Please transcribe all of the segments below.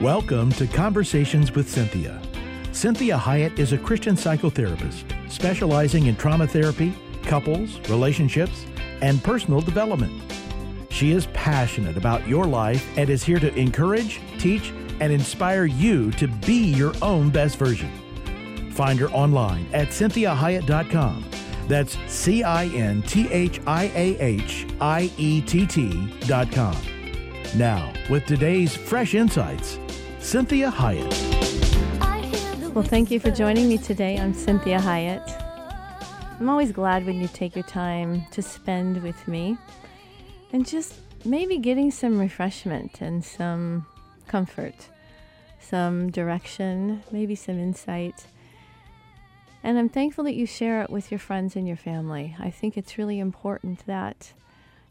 Welcome to Conversations with Cynthia. Cinthia Hiett is a Christian psychotherapist specializing in trauma therapy, couples, relationships, and personal development. She is passionate about your life and is here to encourage, teach, and inspire you to be your own best version. Find her online at cinthiahiett.com. That's C I N T H I A H I E T T.com. Now, with today's fresh insights, Cinthia Hiett. Well, thank you for joining me today. I'm Cinthia Hiett. I'm always glad when you take your time to spend with me and just maybe getting some refreshment and some comfort, some direction, maybe some insight. And I'm thankful that you share it with your friends and your family. I think it's really important that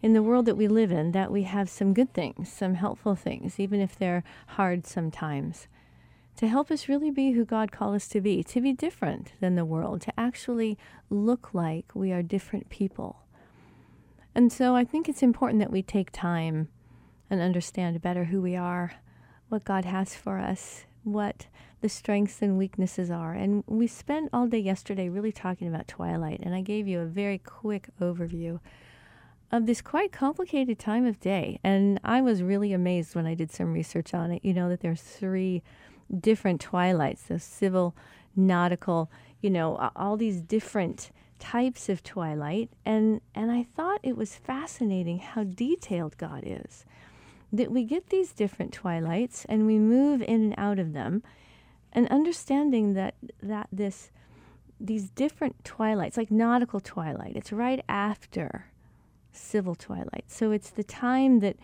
in the world that we live in that we have some good things, some helpful things, even if they're hard sometimes, to help us really be who God called us to be, to be different than the world, to actually look like we are different people. And so I think it's important that we take time and understand better who we are, what God has for us, what the strengths and weaknesses are. And we spent all day yesterday really talking about twilight, and I gave you a very quick overview of this quite complicated time of day. And I was really amazed when I did some research on it. You know, that there's three different twilights the civil, nautical, you know, all these different types of twilight. And, and I thought it was fascinating how detailed God is. That we get these different twilights and we move in and out of them, and understanding that, that this these different twilights, like nautical twilight, it's right after civil twilight. So it's the time that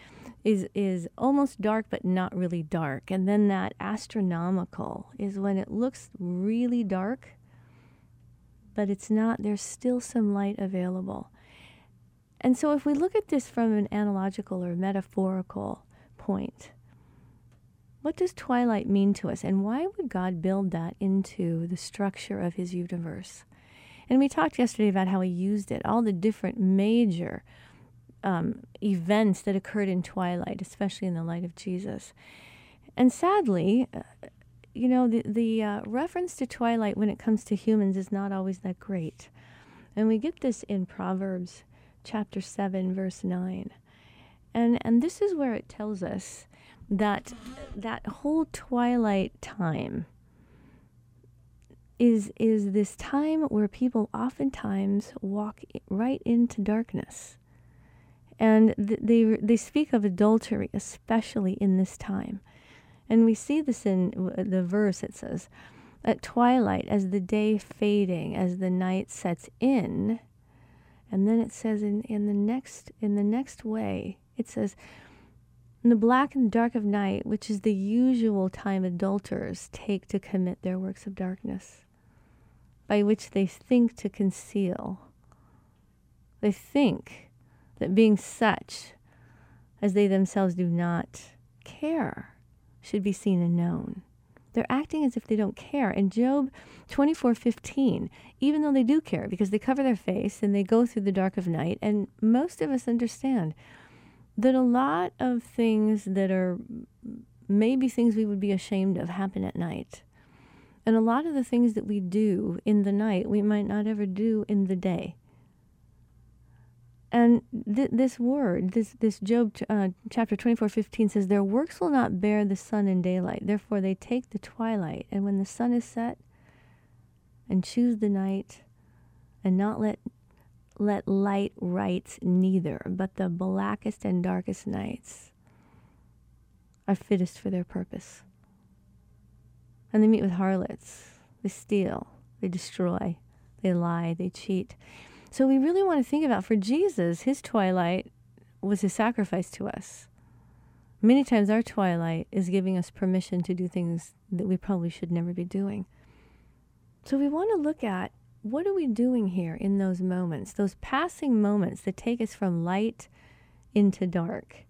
is is almost dark but not really dark. And then that astronomical is when it looks really dark but it's not there's still some light available. And so if we look at this from an analogical or metaphorical point, what does twilight mean to us and why would God build that into the structure of his universe? And we talked yesterday about how he used it, all the different major um, events that occurred in twilight, especially in the light of Jesus. And sadly, uh, you know, the, the uh, reference to twilight when it comes to humans is not always that great. And we get this in Proverbs chapter 7, verse 9. And, and this is where it tells us that that whole twilight time is is this time where people oftentimes walk right into darkness. And th- they they speak of adultery especially in this time. And we see this in the verse it says at twilight as the day fading as the night sets in and then it says in, in the next in the next way it says in the black and dark of night, which is the usual time adulterers take to commit their works of darkness, by which they think to conceal. They think that being such as they themselves do not care should be seen and known. They're acting as if they don't care. In Job 24:15, even though they do care because they cover their face and they go through the dark of night, and most of us understand that a lot of things that are maybe things we would be ashamed of happen at night. And a lot of the things that we do in the night, we might not ever do in the day. And th- this word, this, this Job uh, chapter 24, 15 says, Their works will not bear the sun in daylight. Therefore, they take the twilight. And when the sun is set, and choose the night, and not let let light right neither, but the blackest and darkest nights are fittest for their purpose. And they meet with harlots. They steal, they destroy, they lie, they cheat. So we really want to think about for Jesus, his twilight was his sacrifice to us. Many times our twilight is giving us permission to do things that we probably should never be doing. So we want to look at what are we doing here in those moments, those passing moments that take us from light into dark?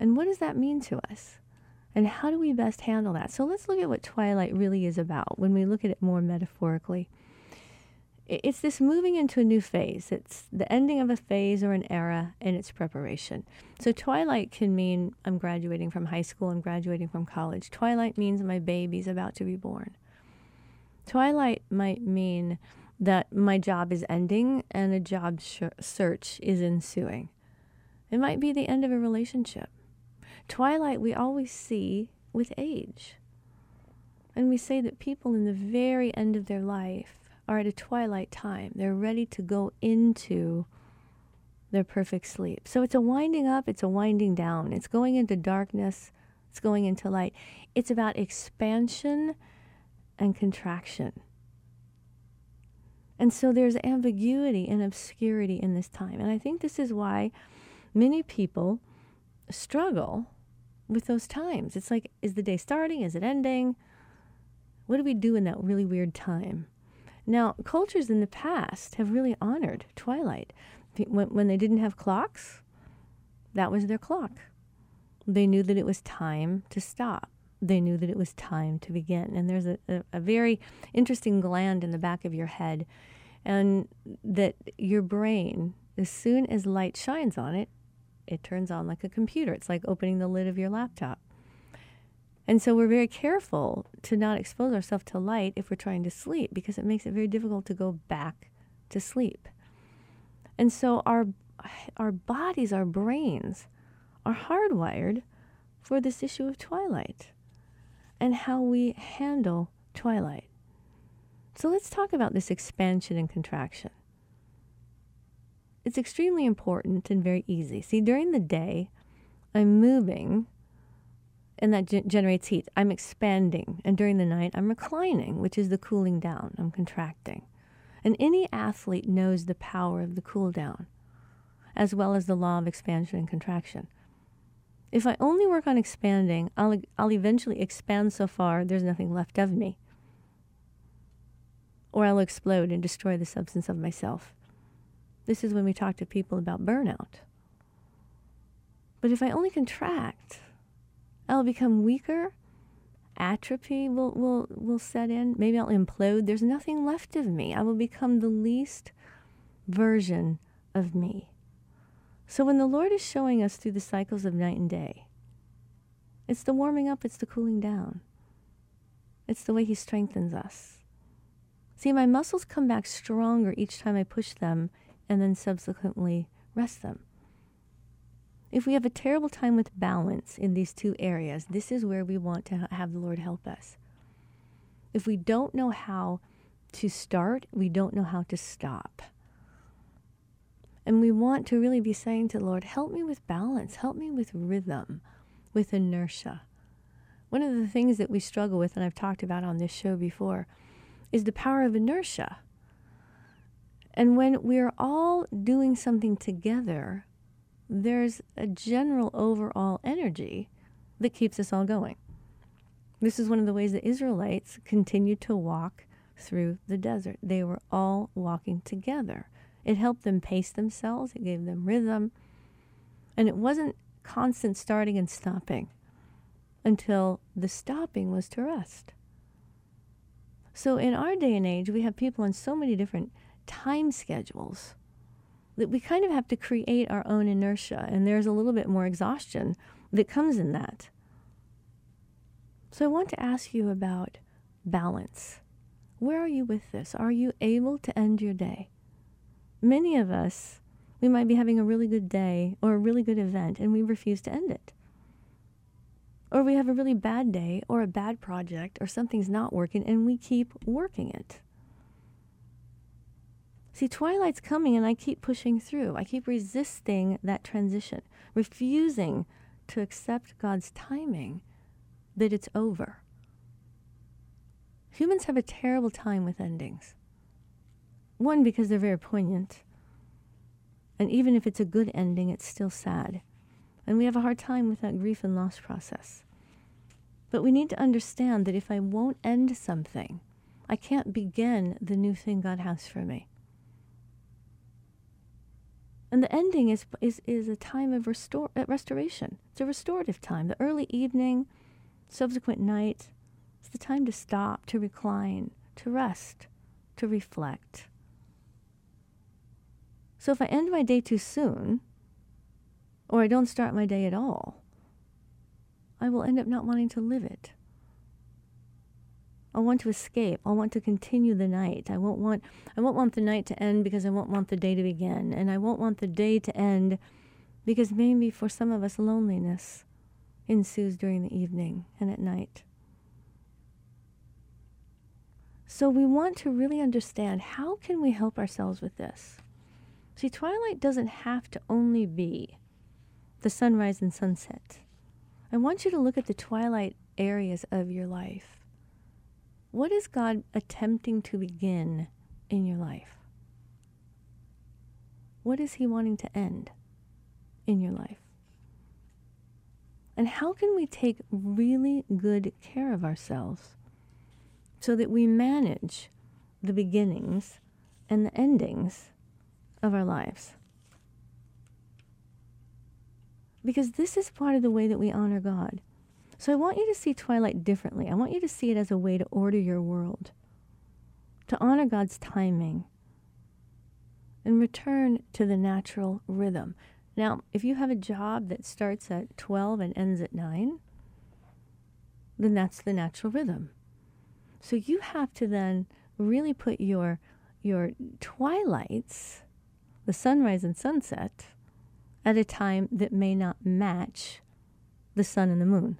And what does that mean to us? And how do we best handle that? So let's look at what twilight really is about when we look at it more metaphorically. it's this moving into a new phase. It's the ending of a phase or an era and its preparation. So, twilight can mean I'm graduating from high school, I'm graduating from college. Twilight means my baby's about to be born. Twilight might mean that my job is ending and a job sh- search is ensuing. It might be the end of a relationship. Twilight we always see with age. And we say that people in the very end of their life are at a twilight time. They're ready to go into their perfect sleep. So it's a winding up, it's a winding down. It's going into darkness, it's going into light. It's about expansion and contraction. And so there's ambiguity and obscurity in this time. And I think this is why many people struggle with those times. It's like, is the day starting? Is it ending? What do we do in that really weird time? Now, cultures in the past have really honored twilight. When, when they didn't have clocks, that was their clock. They knew that it was time to stop. They knew that it was time to begin. And there's a, a, a very interesting gland in the back of your head, and that your brain, as soon as light shines on it, it turns on like a computer. It's like opening the lid of your laptop. And so we're very careful to not expose ourselves to light if we're trying to sleep because it makes it very difficult to go back to sleep. And so our our bodies, our brains are hardwired for this issue of twilight and how we handle twilight. So let's talk about this expansion and contraction. It's extremely important and very easy. See, during the day, I'm moving and that ge- generates heat. I'm expanding, and during the night, I'm reclining, which is the cooling down. I'm contracting. And any athlete knows the power of the cool down, as well as the law of expansion and contraction. If I only work on expanding, I'll, I'll eventually expand so far there's nothing left of me. Or I'll explode and destroy the substance of myself. This is when we talk to people about burnout. But if I only contract, I'll become weaker. Atrophy will, will, will set in. Maybe I'll implode. There's nothing left of me. I will become the least version of me. So when the Lord is showing us through the cycles of night and day, it's the warming up, it's the cooling down. It's the way He strengthens us. See, my muscles come back stronger each time I push them and then subsequently rest them. If we have a terrible time with balance in these two areas, this is where we want to have the Lord help us. If we don't know how to start, we don't know how to stop. And we want to really be saying to the Lord, help me with balance, help me with rhythm, with inertia. One of the things that we struggle with, and I've talked about on this show before, is the power of inertia. And when we're all doing something together, there's a general overall energy that keeps us all going. This is one of the ways the Israelites continued to walk through the desert. They were all walking together. It helped them pace themselves, it gave them rhythm, and it wasn't constant starting and stopping until the stopping was to rest. So in our day and age, we have people on so many different time schedules that we kind of have to create our own inertia, and there's a little bit more exhaustion that comes in that. So I want to ask you about balance. Where are you with this? Are you able to end your day? Many of us, we might be having a really good day or a really good event, and we refuse to end it. Or we have a really bad day or a bad project or something's not working, and we keep working it. See, Twilight's coming and I keep pushing through. I keep resisting that transition, refusing to accept God's timing that it's over. Humans have a terrible time with endings. One, because they're very poignant. And even if it's a good ending, it's still sad. And we have a hard time with that grief and loss process. But we need to understand that if I won't end something, I can't begin the new thing God has for me. And the ending is, is, is a time of restore, uh, restoration. It's a restorative time. The early evening, subsequent night, it's the time to stop, to recline, to rest, to reflect. So if I end my day too soon, or I don't start my day at all, I will end up not wanting to live it. I want to escape. I want to continue the night. I won't want I won't want the night to end because I won't want the day to begin. And I won't want the day to end because maybe for some of us loneliness ensues during the evening and at night. So we want to really understand how can we help ourselves with this? See, twilight doesn't have to only be the sunrise and sunset. I want you to look at the twilight areas of your life. What is God attempting to begin in your life? What is He wanting to end in your life? And how can we take really good care of ourselves so that we manage the beginnings and the endings of our lives? Because this is part of the way that we honor God. So I want you to see twilight differently. I want you to see it as a way to order your world, to honor God's timing, and return to the natural rhythm. Now, if you have a job that starts at 12 and ends at 9, then that's the natural rhythm. So you have to then really put your your twilights, the sunrise and sunset, at a time that may not match the sun and the moon.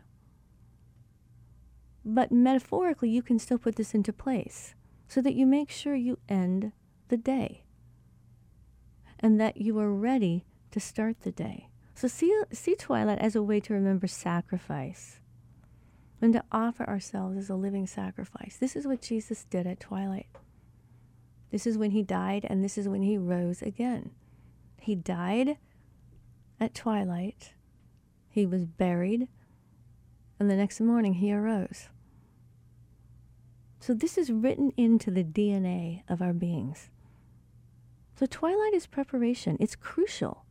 But metaphorically, you can still put this into place so that you make sure you end the day and that you are ready to start the day. So see, see twilight as a way to remember sacrifice and to offer ourselves as a living sacrifice. This is what Jesus did at twilight. This is when he died, and this is when he rose again. He died at twilight, he was buried, and the next morning he arose. So this is written into the DNA of our beings. So twilight is preparation. It's crucial.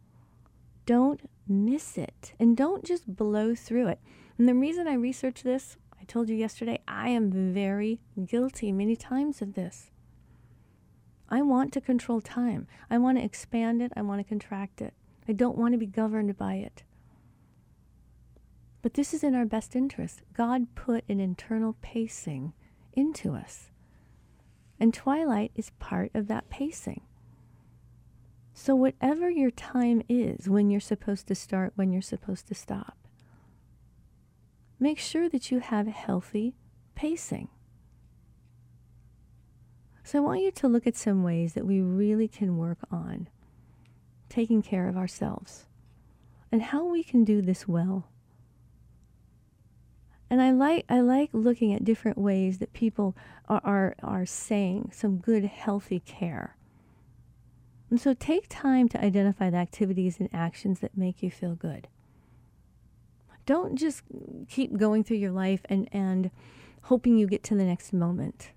Don't miss it and don't just blow through it. And the reason I research this, I told you yesterday, I am very guilty many times of this. I want to control time. I want to expand it. I want to contract it. I don't want to be governed by it. But this is in our best interest. God put an internal pacing into us. And twilight is part of that pacing. So, whatever your time is when you're supposed to start, when you're supposed to stop, make sure that you have healthy pacing. So, I want you to look at some ways that we really can work on taking care of ourselves and how we can do this well. And I like I like looking at different ways that people are, are, are saying some good, healthy care. And so take time to identify the activities and actions that make you feel good. Don't just keep going through your life and, and hoping you get to the next moment.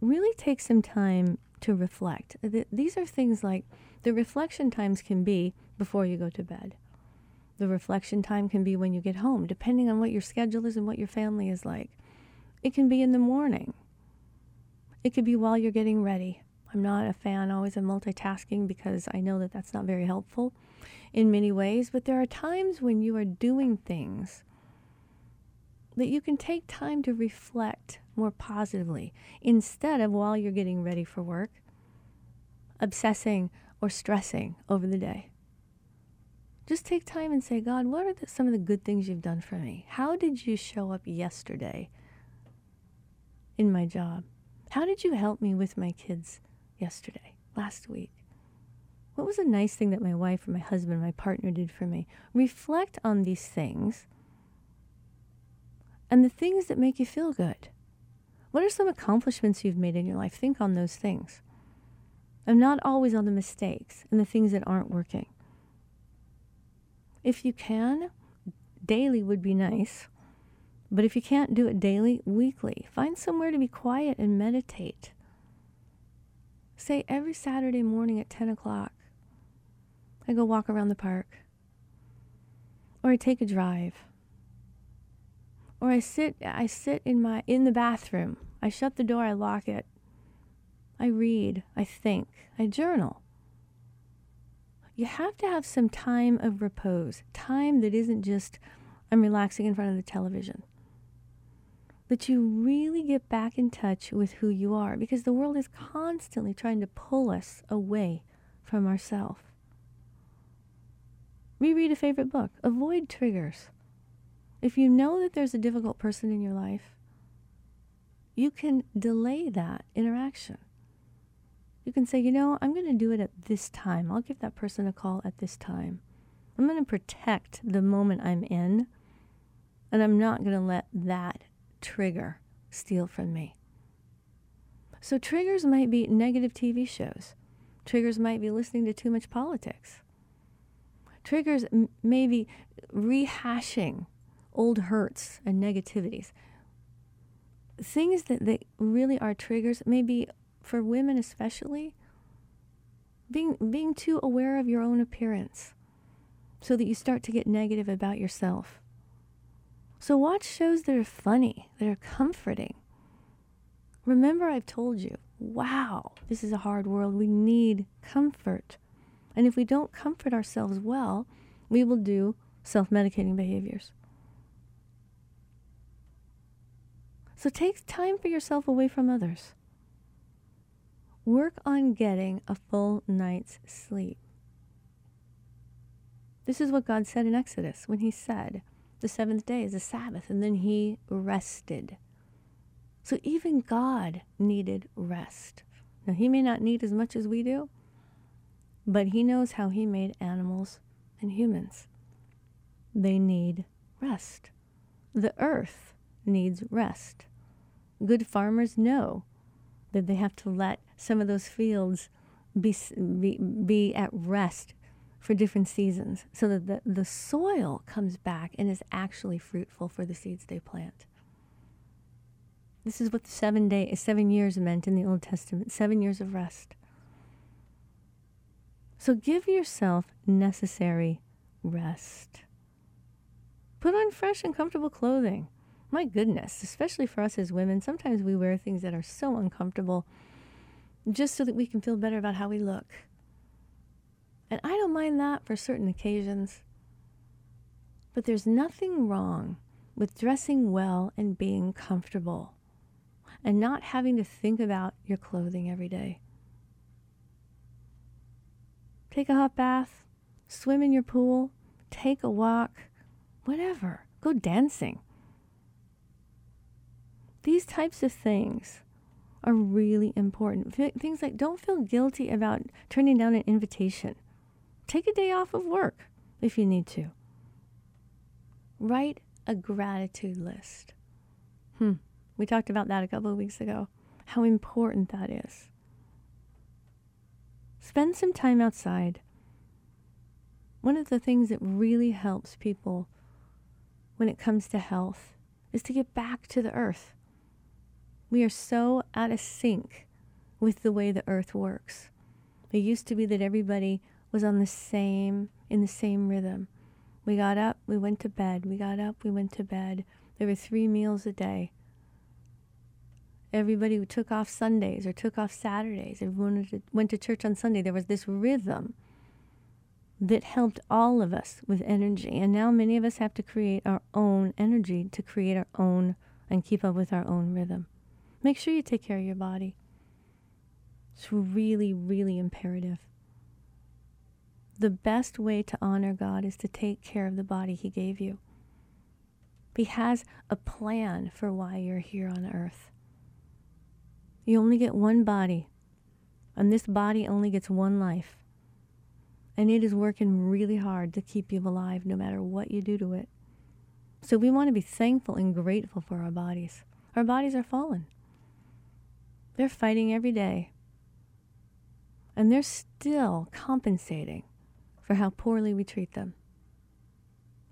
Really take some time to reflect. These are things like the reflection times can be before you go to bed. The reflection time can be when you get home, depending on what your schedule is and what your family is like. It can be in the morning. It could be while you're getting ready. I'm not a fan always of multitasking because I know that that's not very helpful in many ways, but there are times when you are doing things that you can take time to reflect more positively instead of while you're getting ready for work, obsessing or stressing over the day. Just take time and say, God, what are the, some of the good things you've done for me? How did you show up yesterday in my job? How did you help me with my kids yesterday, last week? What was a nice thing that my wife or my husband, my partner did for me? Reflect on these things and the things that make you feel good. What are some accomplishments you've made in your life? Think on those things. I'm not always on the mistakes and the things that aren't working. If you can, daily would be nice. But if you can't do it daily, weekly, find somewhere to be quiet and meditate. Say every Saturday morning at 10 o'clock, I go walk around the park. Or I take a drive. Or I sit I sit in my in the bathroom. I shut the door, I lock it. I read, I think, I journal. You have to have some time of repose, time that isn't just I'm relaxing in front of the television. But you really get back in touch with who you are because the world is constantly trying to pull us away from ourselves. Reread a favorite book. Avoid triggers. If you know that there's a difficult person in your life, you can delay that interaction. You can say, you know, I'm going to do it at this time. I'll give that person a call at this time. I'm going to protect the moment I'm in, and I'm not going to let that trigger steal from me. So, triggers might be negative TV shows. Triggers might be listening to too much politics. Triggers m- may be rehashing old hurts and negativities. Things that, that really are triggers, maybe for women especially, being, being too aware of your own appearance so that you start to get negative about yourself. So watch shows that are funny, that are comforting. Remember, I've told you, wow, this is a hard world. We need comfort. And if we don't comfort ourselves well, we will do self medicating behaviors. So take time for yourself away from others. Work on getting a full night's sleep. This is what God said in Exodus when He said, the seventh day is a Sabbath, and then he rested. So even God needed rest. Now, he may not need as much as we do, but he knows how he made animals and humans. They need rest. The earth needs rest. Good farmers know that they have to let some of those fields be, be, be at rest for different seasons so that the, the soil comes back and is actually fruitful for the seeds they plant. This is what the seven day seven years meant in the Old Testament, seven years of rest. So give yourself necessary rest. Put on fresh and comfortable clothing. My goodness, especially for us as women, sometimes we wear things that are so uncomfortable just so that we can feel better about how we look. And I don't mind that for certain occasions. But there's nothing wrong with dressing well and being comfortable and not having to think about your clothing every day. Take a hot bath, swim in your pool, take a walk, whatever. Go dancing. These types of things are really important. Things like don't feel guilty about turning down an invitation. Take a day off of work if you need to. Write a gratitude list. Hmm. We talked about that a couple of weeks ago, how important that is. Spend some time outside. One of the things that really helps people when it comes to health is to get back to the earth. We are so out of sync with the way the earth works. It used to be that everybody was on the same in the same rhythm. We got up, we went to bed. We got up, we went to bed. There were three meals a day. Everybody took off Sundays or took off Saturdays. Everyone went to church on Sunday. There was this rhythm that helped all of us with energy. And now many of us have to create our own energy to create our own and keep up with our own rhythm. Make sure you take care of your body. It's really, really imperative the best way to honor God is to take care of the body He gave you. He has a plan for why you're here on earth. You only get one body, and this body only gets one life. And it is working really hard to keep you alive no matter what you do to it. So we want to be thankful and grateful for our bodies. Our bodies are fallen. They're fighting every day. And they're still compensating for how poorly we treat them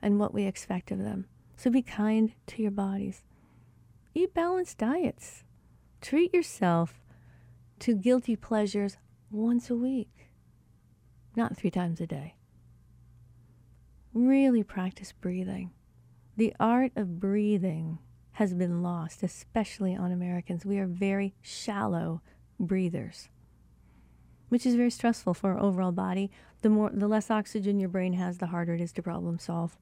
and what we expect of them. So be kind to your bodies. Eat balanced diets. Treat yourself to guilty pleasures once a week, not three times a day. Really practice breathing. The art of breathing has been lost, especially on Americans. We are very shallow breathers. which is very stressful for our overall body. The more the less oxygen your brain has, the harder it is to problem solve.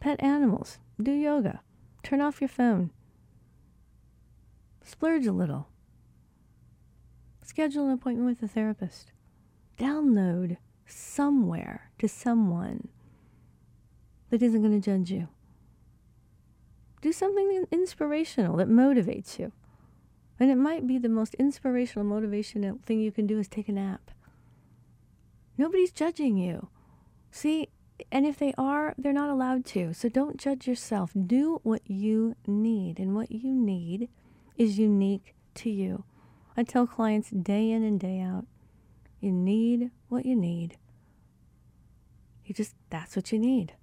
Pet animals, do yoga. Turn off your phone. Splurge a little. Schedule an appointment with a therapist. Download somewhere to someone that isn't going to judge you. Do something inspirational that motivates you. And it might be the most inspirational, motivational thing you can do is take a nap. Nobody's judging you. See, and if they are, they're not allowed to. So don't judge yourself. Do what you need. And what you need is unique to you. I tell clients day in and day out you need what you need. You just, that's what you need.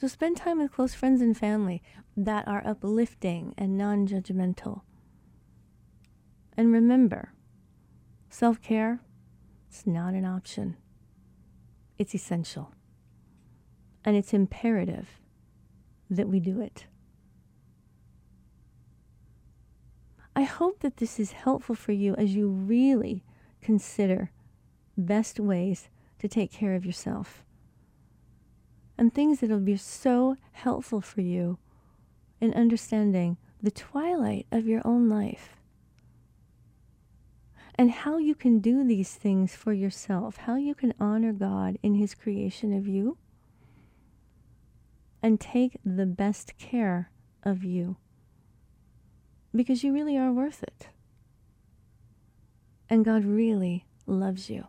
So spend time with close friends and family that are uplifting and non judgmental. And remember, self care is not an option, it's essential. And it's imperative that we do it. I hope that this is helpful for you as you really consider best ways to take care of yourself and things that will be so helpful for you in understanding the twilight of your own life and how you can do these things for yourself, how you can honor God in His creation of you and take the best care of you because you really are worth it. And God really loves you.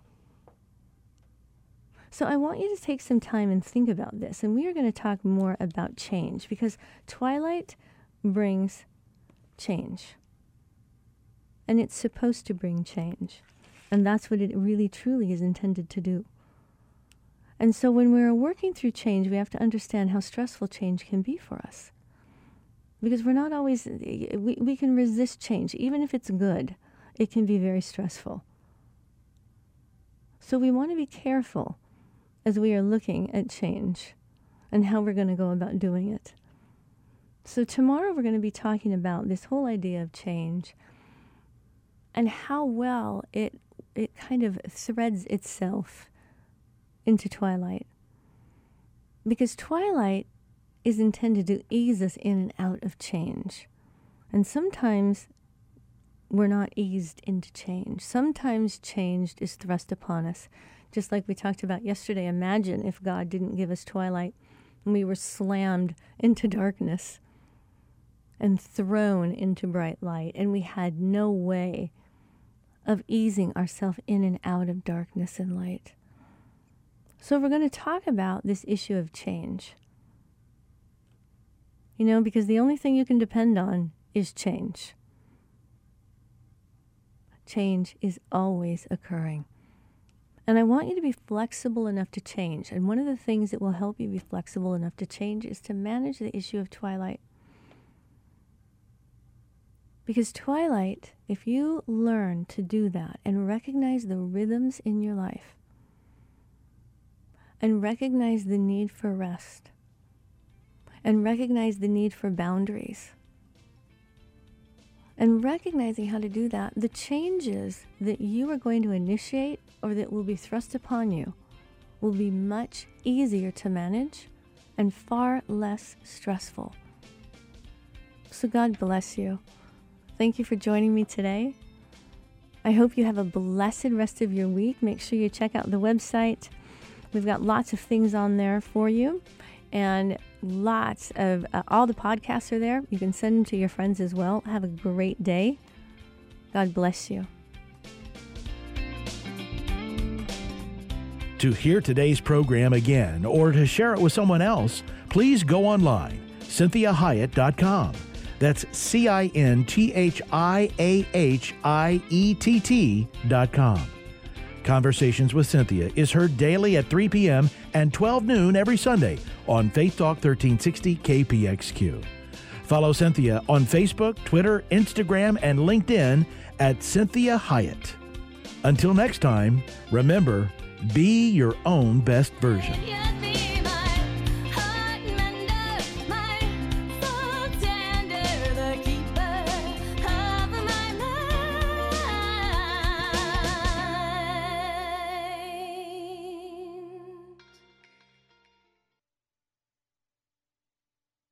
So I want you to take some time and think about this. And we are going to talk more about change because twilight brings change. And it's supposed to bring change. And that's what it really truly is intended to do. And so when we're working through change, we have to understand how stressful change can be for us. Because we're not always, we, we can resist change. Even if it's good, it can be very stressful. So we want to be careful as we are looking at change and how we're going to go about doing it. So, tomorrow we're going to be talking about this whole idea of change and how well it, it kind of threads itself into twilight. Because twilight is intended to ease us in and out of change. And sometimes we're not eased into change. Sometimes change is thrust upon us just like we talked about yesterday, imagine if God didn't give us twilight and we were slammed into darkness and thrown into bright light, and we had no way of easing ourselves in and out of darkness and light. So, we're going to talk about this issue of change. You know, because the only thing you can depend on is change. Change is always occurring. And I want you to be flexible enough to change. And one of the things that will help you be flexible enough to change is to manage the issue of twilight. Because twilight, if you learn to do that and recognize the rhythms in your life and recognize the need for rest and recognize the need for boundaries and recognizing how to do that, the changes that you are going to initiate or that will be thrust upon you will be much easier to manage and far less stressful. So, God bless you. Thank you for joining me today. I hope you have a blessed rest of your week. Make sure you check out the website. We've got lots of things on there for you and lots of uh, all the podcasts are there. You can send them to your friends as well. Have a great day. God bless you. To hear today's program again or to share it with someone else, please go online, CinthiaHiett.com. That's C I N T H I A H I E T T.com. Conversations with Cynthia is heard daily at 3 p.m. and 12 noon every Sunday on Faith Talk 1360 KPXQ. Follow Cynthia on Facebook, Twitter, Instagram, and LinkedIn at Cinthia Hiett. Until next time, remember, be your own best version.